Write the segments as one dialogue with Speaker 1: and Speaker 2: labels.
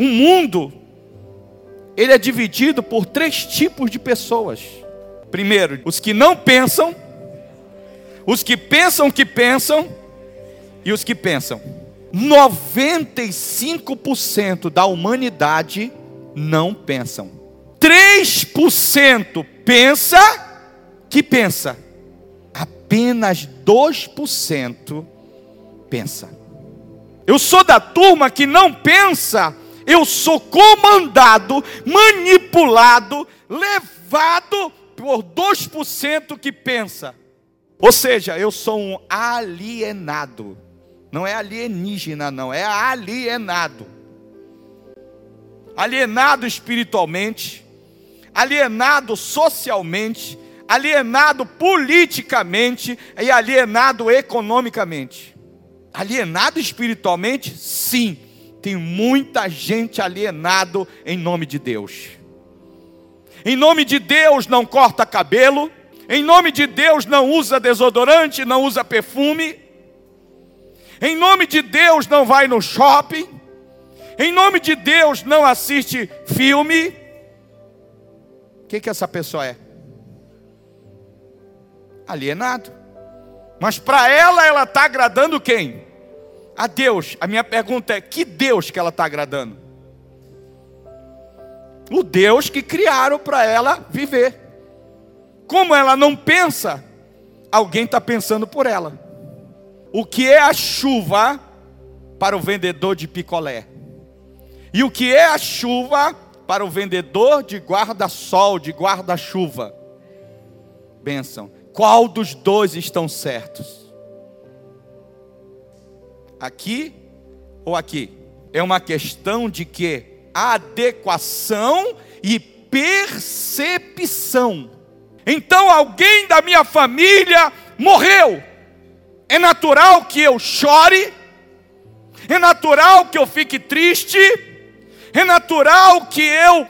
Speaker 1: O mundo, ele é dividido por três tipos de pessoas. Primeiro, os que não pensam, os que pensam que pensam e os que pensam. 95% da humanidade não pensam. 3% pensa que pensa. Apenas 2% pensa. Eu sou da turma que não pensa, eu sou comandado, manipulado, levado por 2% que pensa. Ou seja, eu sou um alienado. Não é alienígena, não, é alienado. Alienado espiritualmente, alienado socialmente, alienado politicamente e alienado economicamente. Alienado espiritualmente? Sim. Tem muita gente alienado em nome de Deus. Em nome de Deus não corta cabelo, em nome de Deus não usa desodorante, não usa perfume. Em nome de Deus não vai no shopping. Em nome de Deus não assiste filme. O que, que essa pessoa é? Alienado. Mas para ela, ela está agradando quem? A Deus. A minha pergunta é: que Deus que ela está agradando? O Deus que criaram para ela viver. Como ela não pensa, alguém está pensando por ela. O que é a chuva para o vendedor de picolé? E o que é a chuva para o vendedor de guarda-sol, de guarda-chuva? Benção. Qual dos dois estão certos? Aqui ou aqui? É uma questão de que adequação e percepção. Então alguém da minha família morreu. É natural que eu chore, é natural que eu fique triste, é natural que eu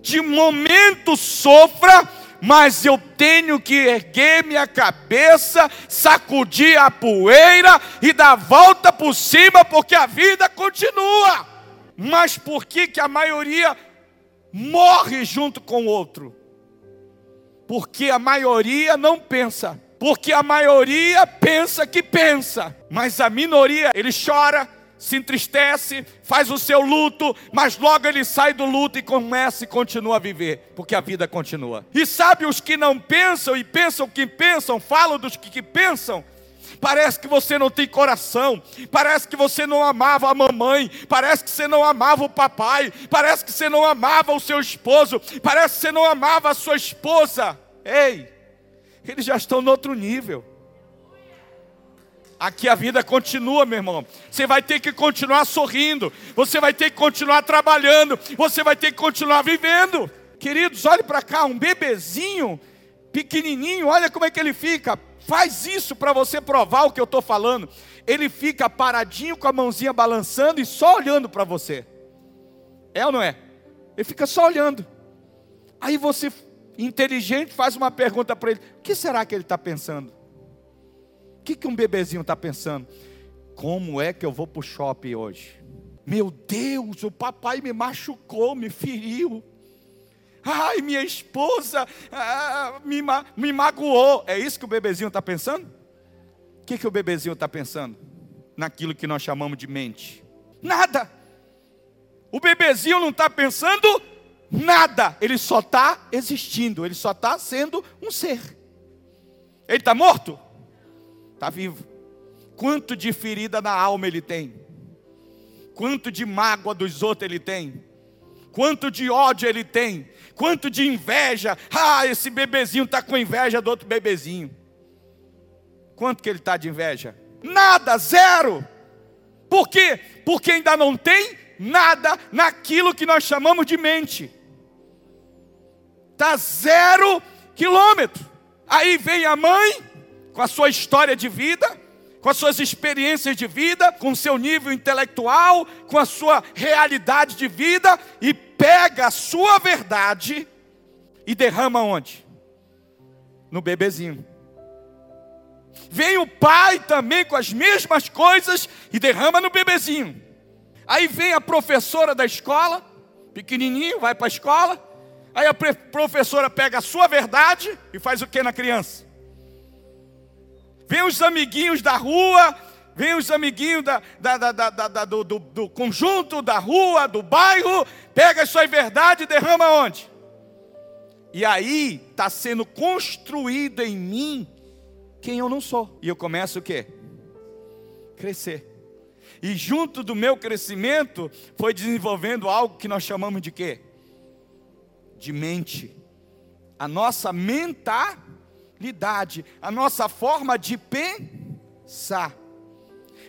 Speaker 1: de momento sofra, mas eu tenho que erguer minha cabeça, sacudir a poeira e dar volta por cima, porque a vida continua. Mas por que, que a maioria morre junto com o outro? Porque a maioria não pensa. Porque a maioria pensa que pensa, mas a minoria, ele chora, se entristece, faz o seu luto, mas logo ele sai do luto e começa e continua a viver, porque a vida continua. E sabe os que não pensam e pensam que pensam, falam dos que, que pensam, Parece que você não tem coração, parece que você não amava a mamãe, parece que você não amava o papai, parece que você não amava o seu esposo, parece que você não amava a sua esposa. Ei, eles já estão no outro nível. Aqui a vida continua, meu irmão. Você vai ter que continuar sorrindo, você vai ter que continuar trabalhando, você vai ter que continuar vivendo. Queridos, olhe para cá, um bebezinho pequenininho, olha como é que ele fica. Faz isso para você provar o que eu estou falando. Ele fica paradinho com a mãozinha balançando e só olhando para você. É ou não é? Ele fica só olhando. Aí você inteligente faz uma pergunta para ele: o que será que ele está pensando? Que, que um bebezinho está pensando? Como é que eu vou para o shopping hoje? Meu Deus, o papai me machucou, me feriu. Ai, minha esposa ah, me, me magoou. É isso que o bebezinho está pensando? O que, que o bebezinho está pensando? Naquilo que nós chamamos de mente. Nada. O bebezinho não está pensando nada, ele só está existindo, ele só está sendo um ser. Ele está morto? Está vivo. Quanto de ferida na alma ele tem? Quanto de mágoa dos outros ele tem? Quanto de ódio ele tem? Quanto de inveja? Ah, esse bebezinho está com inveja do outro bebezinho. Quanto que ele está de inveja? Nada, zero. Por quê? Porque ainda não tem nada naquilo que nós chamamos de mente está zero quilômetro. Aí vem a mãe, com a sua história de vida, com as suas experiências de vida, com o seu nível intelectual, com a sua realidade de vida, e pega a sua verdade e derrama onde? No bebezinho. Vem o pai também com as mesmas coisas e derrama no bebezinho. Aí vem a professora da escola, pequenininho, vai para a escola. Aí a professora pega a sua verdade e faz o que na criança? Vem os amiguinhos da rua, vem os amiguinhos da, da, da, da do, do, do, conjunto, da rua, do bairro, pega a sua verdade e derrama onde? E aí está sendo construído em mim quem eu não sou. E eu começo o quê? Crescer. E junto do meu crescimento foi desenvolvendo algo que nós chamamos de quê? De mente. A nossa mentalidade, a nossa forma de pensar.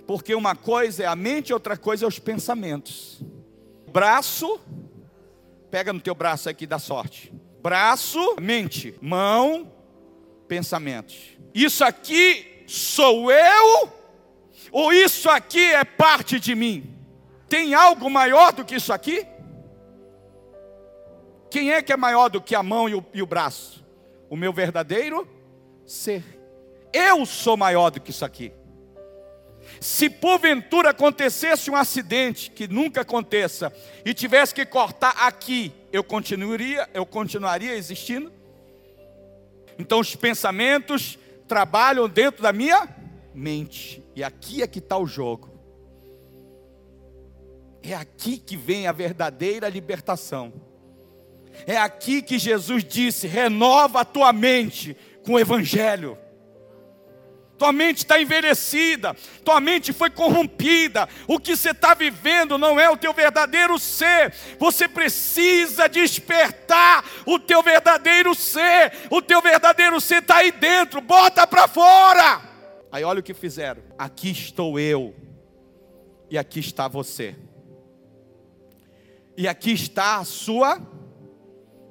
Speaker 1: Porque uma coisa é a mente, outra coisa é os pensamentos. Braço, pega no teu braço aqui da sorte. Braço, mente, mão, pensamentos. Isso aqui sou eu ou isso aqui é parte de mim? Tem algo maior do que isso aqui? Quem é que é maior do que a mão e o, e o braço? O meu verdadeiro ser. Eu sou maior do que isso aqui. Se porventura acontecesse um acidente, que nunca aconteça, e tivesse que cortar aqui, eu continuaria, eu continuaria existindo? Então os pensamentos trabalham dentro da minha mente. E aqui é que está o jogo. É aqui que vem a verdadeira libertação. É aqui que Jesus disse: renova a tua mente com o Evangelho. Tua mente está envelhecida, tua mente foi corrompida. O que você está vivendo não é o teu verdadeiro ser. Você precisa despertar o teu verdadeiro ser. O teu verdadeiro ser está aí dentro, bota para fora. Aí olha o que fizeram. Aqui estou eu. E aqui está você. E aqui está a sua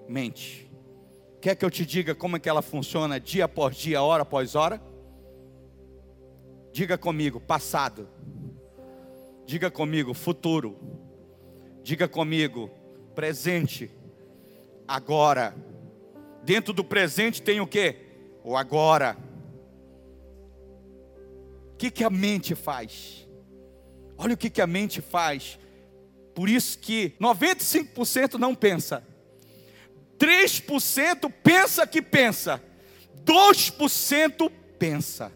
Speaker 1: mente. Quer que eu te diga como é que ela funciona dia após dia, hora após hora? Diga comigo, passado. Diga comigo, futuro. Diga comigo, presente. Agora. Dentro do presente tem o que? O agora. O que, que a mente faz? Olha o que, que a mente faz. Por isso que 95% não pensa. 3% pensa que pensa. 2% pensa.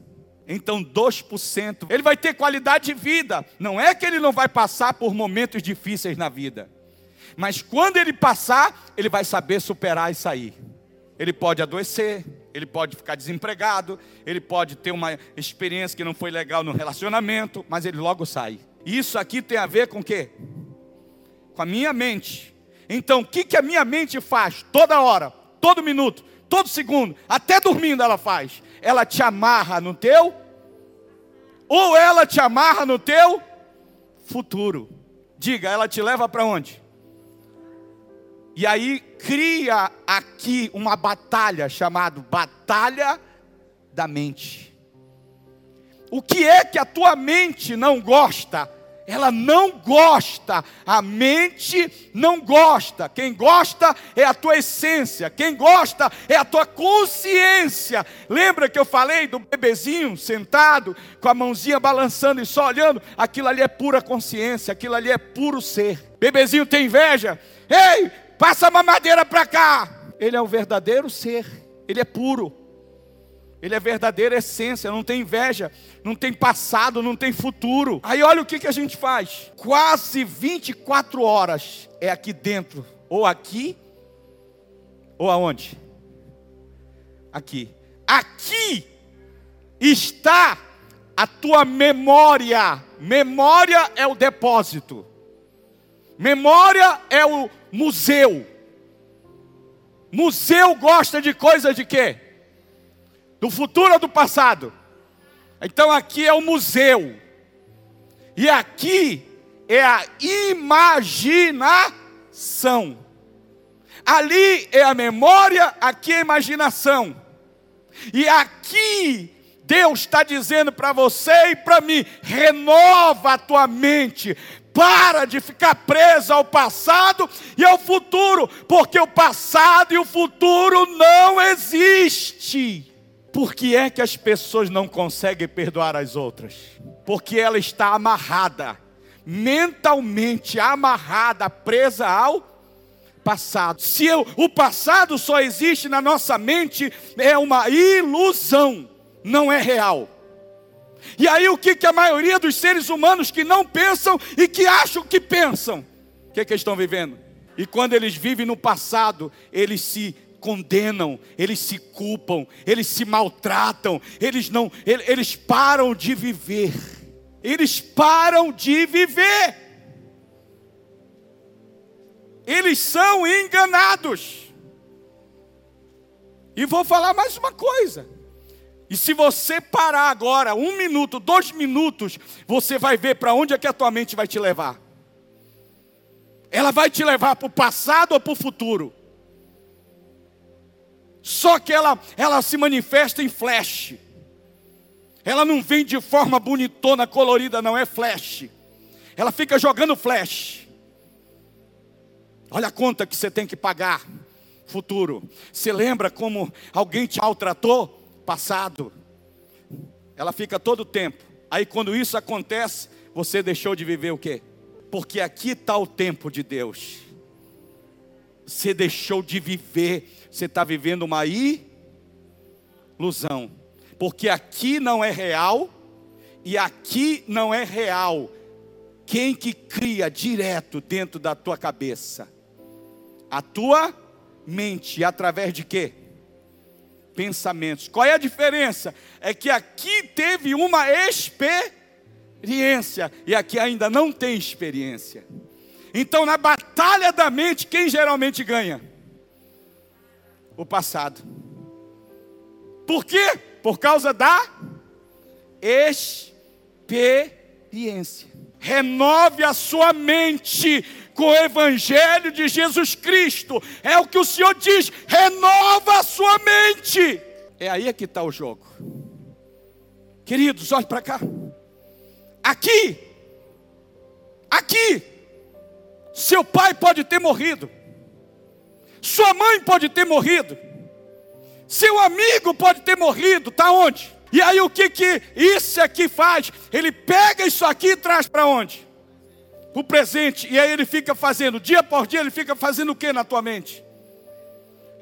Speaker 1: Então 2%, ele vai ter qualidade de vida. Não é que ele não vai passar por momentos difíceis na vida. Mas quando ele passar, ele vai saber superar e sair. Ele pode adoecer, ele pode ficar desempregado, ele pode ter uma experiência que não foi legal no relacionamento, mas ele logo sai. Isso aqui tem a ver com o quê? Com a minha mente. Então, o que, que a minha mente faz toda hora, todo minuto, todo segundo, até dormindo ela faz? Ela te amarra no teu, ou ela te amarra no teu futuro. Diga, ela te leva para onde? E aí cria aqui uma batalha chamada Batalha da Mente. O que é que a tua mente não gosta? Ela não gosta, a mente não gosta. Quem gosta é a tua essência, quem gosta é a tua consciência. Lembra que eu falei do bebezinho sentado, com a mãozinha balançando e só olhando? Aquilo ali é pura consciência, aquilo ali é puro ser. Bebezinho tem inveja? Ei, passa a mamadeira para cá. Ele é o verdadeiro ser, ele é puro. Ele é verdadeira essência, não tem inveja, não tem passado, não tem futuro. Aí olha o que, que a gente faz. Quase 24 horas é aqui dentro, ou aqui, ou aonde? Aqui. Aqui está a tua memória. Memória é o depósito. Memória é o museu. Museu gosta de coisa de quê? Do futuro ou do passado? Então aqui é o museu. E aqui é a imaginação. Ali é a memória, aqui é a imaginação. E aqui Deus está dizendo para você e para mim: renova a tua mente, para de ficar preso ao passado e ao futuro, porque o passado e o futuro não existe. Por que é que as pessoas não conseguem perdoar as outras? Porque ela está amarrada mentalmente amarrada, presa ao passado. Se eu, o passado só existe na nossa mente, é uma ilusão, não é real. E aí o que, que a maioria dos seres humanos que não pensam e que acham que pensam, o que, que eles estão vivendo? E quando eles vivem no passado, eles se condenam, eles se culpam, eles se maltratam, eles não, eles param de viver. Eles param de viver. Eles são enganados. E vou falar mais uma coisa. E se você parar agora, um minuto, dois minutos, você vai ver para onde é que a tua mente vai te levar. Ela vai te levar para o passado ou para o futuro. Só que ela, ela se manifesta em flash. Ela não vem de forma bonitona, colorida, não é flash. Ela fica jogando flash. Olha a conta que você tem que pagar futuro. Você lembra como alguém te maltratou? passado. Ela fica todo o tempo. Aí quando isso acontece, você deixou de viver o quê? Porque aqui está o tempo de Deus. Você deixou de viver, você está vivendo uma ilusão. Porque aqui não é real e aqui não é real. Quem que cria direto dentro da tua cabeça? A tua mente, através de quê? pensamentos. Qual é a diferença? É que aqui teve uma experiência e aqui ainda não tem experiência. Então, na batalha da mente, quem geralmente ganha? O passado. Por quê? Por causa da experiência. Renove a sua mente com o Evangelho de Jesus Cristo. É o que o Senhor diz: renova a sua mente. É aí é que está o jogo. Queridos, olhe para cá. Aqui, aqui, seu pai pode ter morrido, sua mãe pode ter morrido, seu amigo pode ter morrido, está onde? E aí o que que isso aqui faz? Ele pega isso aqui e traz para onde? para o presente, e aí ele fica fazendo, dia por dia, ele fica fazendo o que na tua mente?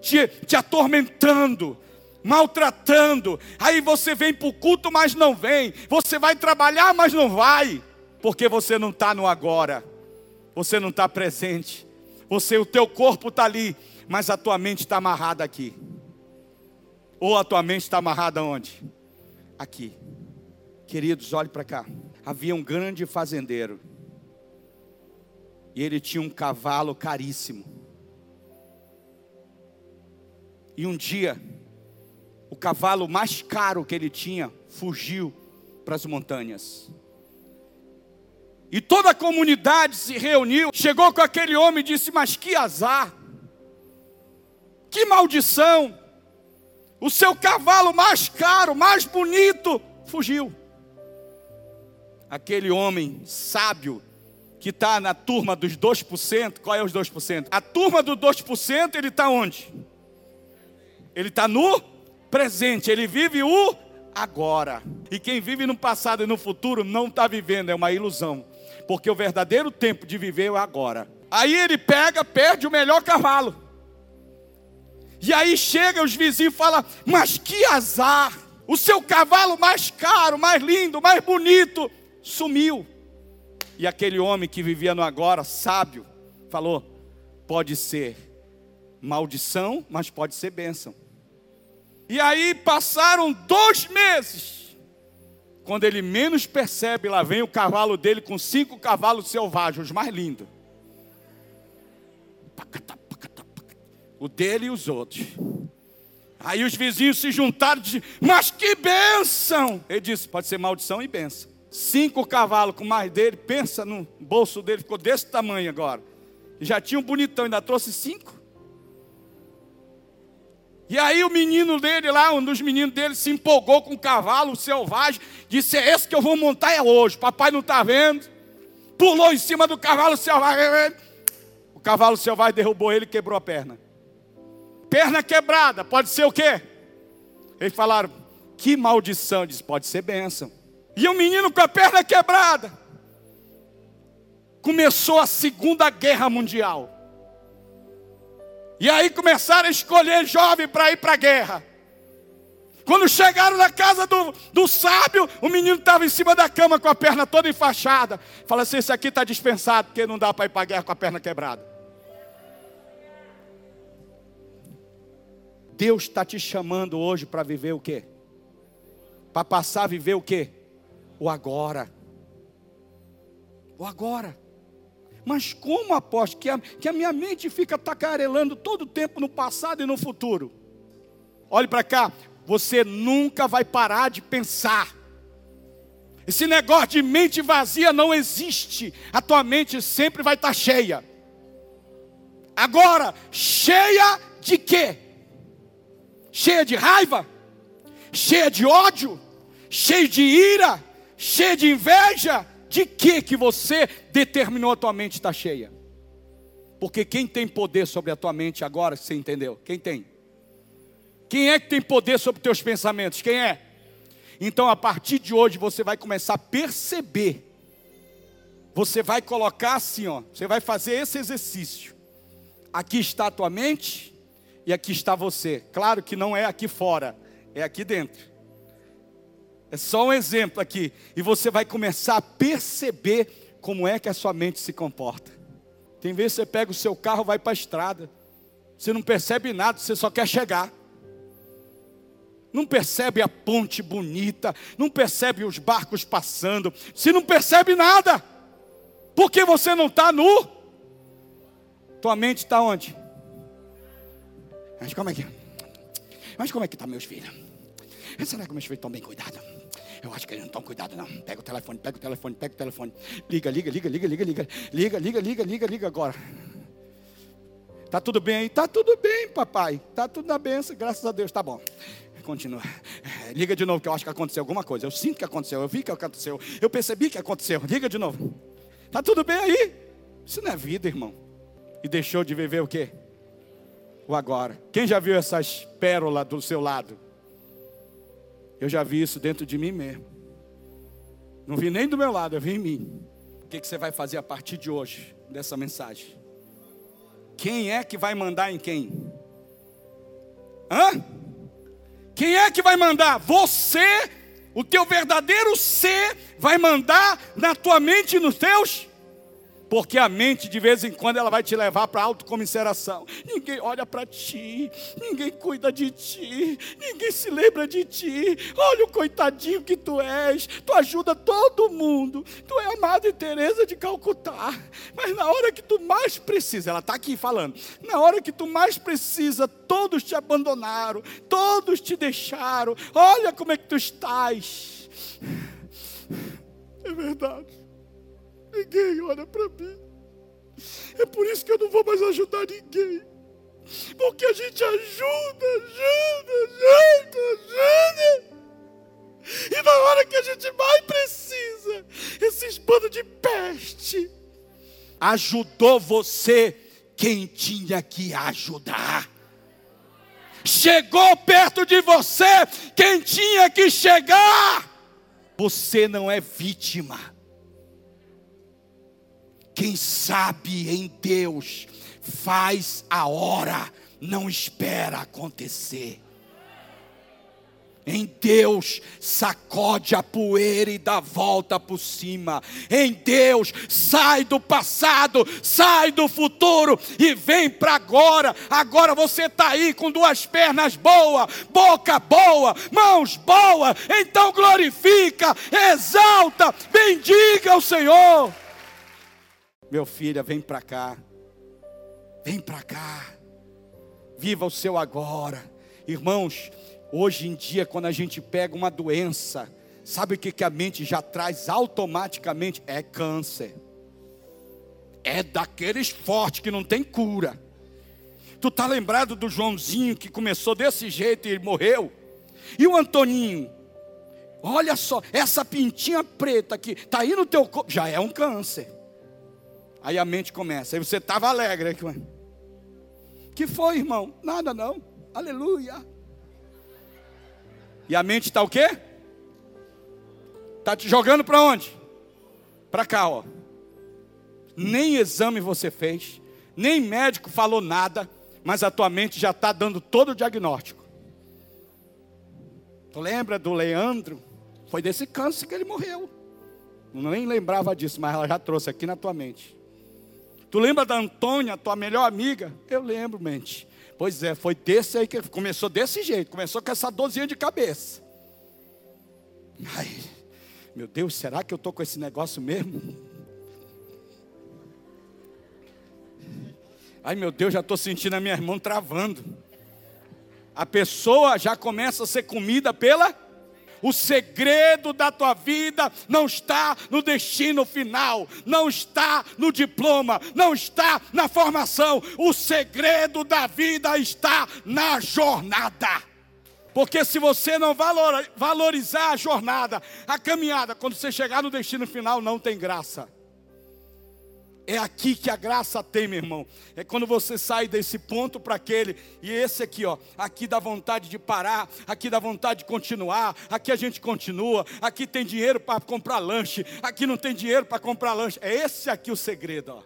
Speaker 1: Te, te atormentando, maltratando. Aí você vem para o culto, mas não vem. Você vai trabalhar, mas não vai, porque você não está no agora, você não está presente. Você, o teu corpo está ali, mas a tua mente está amarrada aqui. Ou a tua mente está amarrada onde? Aqui. Queridos, olhe para cá. Havia um grande fazendeiro e ele tinha um cavalo caríssimo. E um dia, o cavalo mais caro que ele tinha fugiu para as montanhas. E toda a comunidade se reuniu, chegou com aquele homem e disse: Mas que azar, que maldição, o seu cavalo mais caro, mais bonito, fugiu. Aquele homem sábio que está na turma dos 2%, qual é os 2%? A turma do 2%, ele está onde? Ele está no presente, ele vive o agora. E quem vive no passado e no futuro não está vivendo, é uma ilusão. Porque o verdadeiro tempo de viver é agora. Aí ele pega, perde o melhor cavalo. E aí chega os vizinhos e fala: Mas que azar! O seu cavalo mais caro, mais lindo, mais bonito, sumiu. E aquele homem que vivia no agora, sábio, falou: pode ser maldição, mas pode ser bênção. E aí passaram dois meses. Quando ele menos percebe, lá vem o cavalo dele com cinco cavalos selvagens, os mais lindos. O dele e os outros. Aí os vizinhos se juntaram e disseram, mas que bênção! Ele disse, pode ser maldição e bênção cinco cavalos com mais dele, pensa no bolso dele, ficou desse tamanho agora. Já tinha um bonitão, ainda trouxe cinco. E aí o menino dele lá, um dos meninos dele, se empolgou com o cavalo selvagem, disse, é esse que eu vou montar é hoje, papai não está vendo. Pulou em cima do cavalo selvagem. O cavalo selvagem derrubou ele e quebrou a perna. Perna quebrada, pode ser o quê? Eles falaram, que maldição. Diz, pode ser bênção. E o menino com a perna quebrada. começou a Segunda Guerra Mundial. E aí começaram a escolher jovem para ir para a guerra. Quando chegaram na casa do, do sábio, o menino estava em cima da cama com a perna toda enfaixada. Fala assim: esse aqui está dispensado, porque não dá para ir para a guerra com a perna quebrada. Deus está te chamando hoje para viver o quê? Para passar a viver o quê? O agora. O agora. Mas como apóstolo, que a, que a minha mente fica tacarelando todo o tempo no passado e no futuro? Olhe para cá, você nunca vai parar de pensar. Esse negócio de mente vazia não existe. A tua mente sempre vai estar tá cheia. Agora, cheia de quê? Cheia de raiva? Cheia de ódio? Cheia de ira? Cheia de inveja? De que que você determinou a tua mente estar cheia? Porque quem tem poder sobre a tua mente agora, você entendeu? Quem tem? Quem é que tem poder sobre teus pensamentos? Quem é? Então, a partir de hoje, você vai começar a perceber. Você vai colocar assim, ó. Você vai fazer esse exercício. Aqui está a tua mente e aqui está você. Claro que não é aqui fora, é aqui dentro. É só um exemplo aqui. E você vai começar a perceber como é que a sua mente se comporta. Tem vezes você pega o seu carro, vai para a estrada. Você não percebe nada, você só quer chegar. Não percebe a ponte bonita, não percebe os barcos passando, você não percebe nada, porque você não está nu. Tua mente está onde? Mas como é que? Mas como é que está meus filhos? Será que meus filhos estão bem cuidados? Eu acho que eles não estão cuidados, não. Pega o telefone, pega o telefone, pega o telefone. Liga, liga, liga, liga, liga, liga. Liga, liga, liga, liga, liga agora. Tá tudo bem aí? Tá tudo bem, papai. Tá tudo na benção, graças a Deus. Tá bom. Continua. Liga de novo, que eu acho que aconteceu alguma coisa. Eu sinto que aconteceu, eu vi que aconteceu, eu percebi que aconteceu. Liga de novo. Tá tudo bem aí? Isso não é vida, irmão. E deixou de viver o quê? O agora. Quem já viu essas pérolas do seu lado? Eu já vi isso dentro de mim mesmo. Não vi nem do meu lado, eu vi em mim. O que, que você vai fazer a partir de hoje, dessa mensagem? Quem é que vai mandar em quem? Hã? Quem é que vai mandar? Você, o teu verdadeiro ser, vai mandar na tua mente e nos teus porque a mente, de vez em quando, ela vai te levar para a autocomiseração. Ninguém olha para ti, ninguém cuida de ti, ninguém se lembra de ti. Olha o coitadinho que tu és, tu ajuda todo mundo. Tu é a Madre Teresa de Calcutá. Mas na hora que tu mais precisa, ela está aqui falando, na hora que tu mais precisa, todos te abandonaram, todos te deixaram. Olha como é que tu estás. É verdade. Ninguém olha para mim. É por isso que eu não vou mais ajudar ninguém. Porque a gente ajuda, ajuda, ajuda, ajuda. E na hora que a gente mais precisa, esses bandos de peste. Ajudou você quem tinha que ajudar. Chegou perto de você quem tinha que chegar. Você não é vítima. Quem sabe em Deus faz a hora, não espera acontecer. Em Deus, sacode a poeira e dá volta por cima. Em Deus, sai do passado, sai do futuro e vem para agora. Agora você está aí com duas pernas boas, boca boa, mãos boas. Então glorifica, exalta, bendiga o Senhor. Meu filho, vem para cá. Vem para cá. Viva o seu agora. Irmãos, hoje em dia, quando a gente pega uma doença, sabe o que, que a mente já traz automaticamente? É câncer. É daqueles fortes que não tem cura. Tu tá lembrado do Joãozinho que começou desse jeito e morreu? E o Antoninho? Olha só, essa pintinha preta que está aí no teu corpo, já é um câncer. Aí a mente começa. Aí você estava alegre. Que foi, irmão? Nada não. Aleluia. E a mente está o quê? Está te jogando para onde? Para cá, ó. nem exame você fez, nem médico falou nada, mas a tua mente já está dando todo o diagnóstico. Tu lembra do Leandro? Foi desse câncer que ele morreu. Eu nem lembrava disso, mas ela já trouxe aqui na tua mente. Tu lembra da Antônia, tua melhor amiga? Eu lembro, mente. Pois é, foi desse aí que começou desse jeito, começou com essa dozinha de cabeça. Ai, meu Deus, será que eu estou com esse negócio mesmo? Ai meu Deus, já estou sentindo a minha irmã travando. A pessoa já começa a ser comida pela. O segredo da tua vida não está no destino final, não está no diploma, não está na formação. O segredo da vida está na jornada. Porque se você não valorizar a jornada, a caminhada, quando você chegar no destino final, não tem graça. É aqui que a graça tem, meu irmão. É quando você sai desse ponto para aquele, e esse aqui, ó, aqui dá vontade de parar, aqui dá vontade de continuar, aqui a gente continua, aqui tem dinheiro para comprar lanche, aqui não tem dinheiro para comprar lanche. É esse aqui o segredo, ó.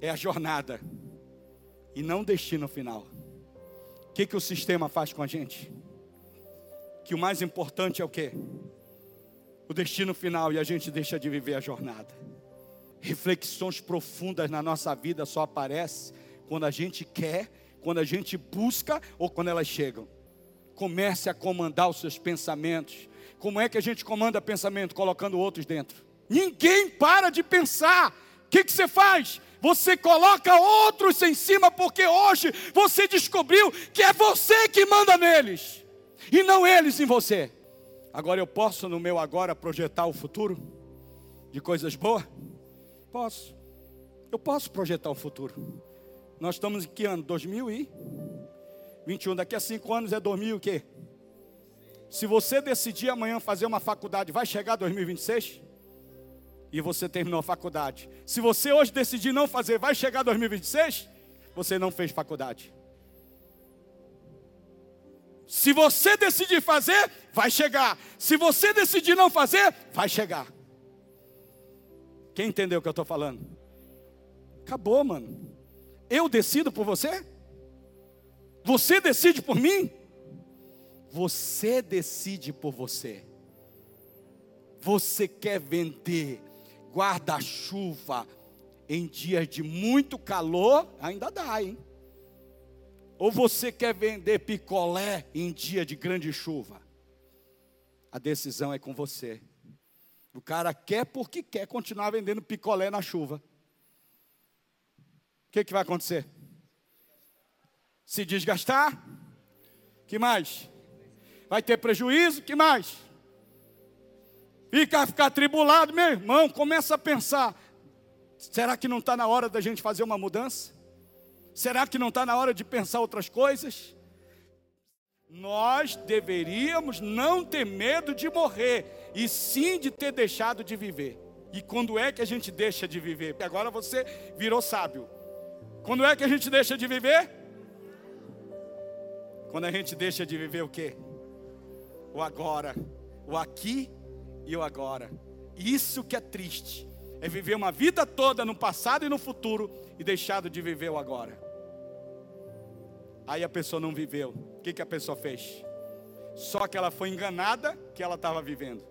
Speaker 1: É a jornada e não o destino final. O que, que o sistema faz com a gente? Que o mais importante é o quê? O destino final e a gente deixa de viver a jornada. Reflexões profundas na nossa vida só aparecem quando a gente quer, quando a gente busca ou quando elas chegam. Comece a comandar os seus pensamentos. Como é que a gente comanda pensamento? Colocando outros dentro. Ninguém para de pensar. O que, que você faz? Você coloca outros em cima, porque hoje você descobriu que é você que manda neles, e não eles em você. Agora eu posso no meu agora projetar o futuro de coisas boas? Posso. Eu posso projetar o futuro. Nós estamos em que ano? 2021. Daqui a cinco anos é 2000 o quê? Se você decidir amanhã fazer uma faculdade, vai chegar 2026? E você terminou a faculdade. Se você hoje decidir não fazer, vai chegar 2026? Você não fez faculdade. Se você decidir fazer, vai chegar. Se você decidir não fazer, vai chegar. Quem entendeu o que eu estou falando? Acabou, mano. Eu decido por você? Você decide por mim? Você decide por você. Você quer vender guarda-chuva em dias de muito calor? Ainda dá, hein? Ou você quer vender picolé em dia de grande chuva? A decisão é com você. O cara quer porque quer continuar vendendo picolé na chuva. O que, que vai acontecer? Se desgastar? Que mais? Vai ter prejuízo? Que mais? Fica ficar tribulado, meu irmão, começa a pensar: será que não está na hora da gente fazer uma mudança? Será que não está na hora de pensar outras coisas? Nós deveríamos não ter medo de morrer, e sim de ter deixado de viver. E quando é que a gente deixa de viver? Agora você virou sábio. Quando é que a gente deixa de viver? Quando a gente deixa de viver o quê? O agora, o aqui e o agora. Isso que é triste. É viver uma vida toda no passado e no futuro e deixado de viver o agora. Aí a pessoa não viveu. O que, que a pessoa fez? Só que ela foi enganada que ela estava vivendo.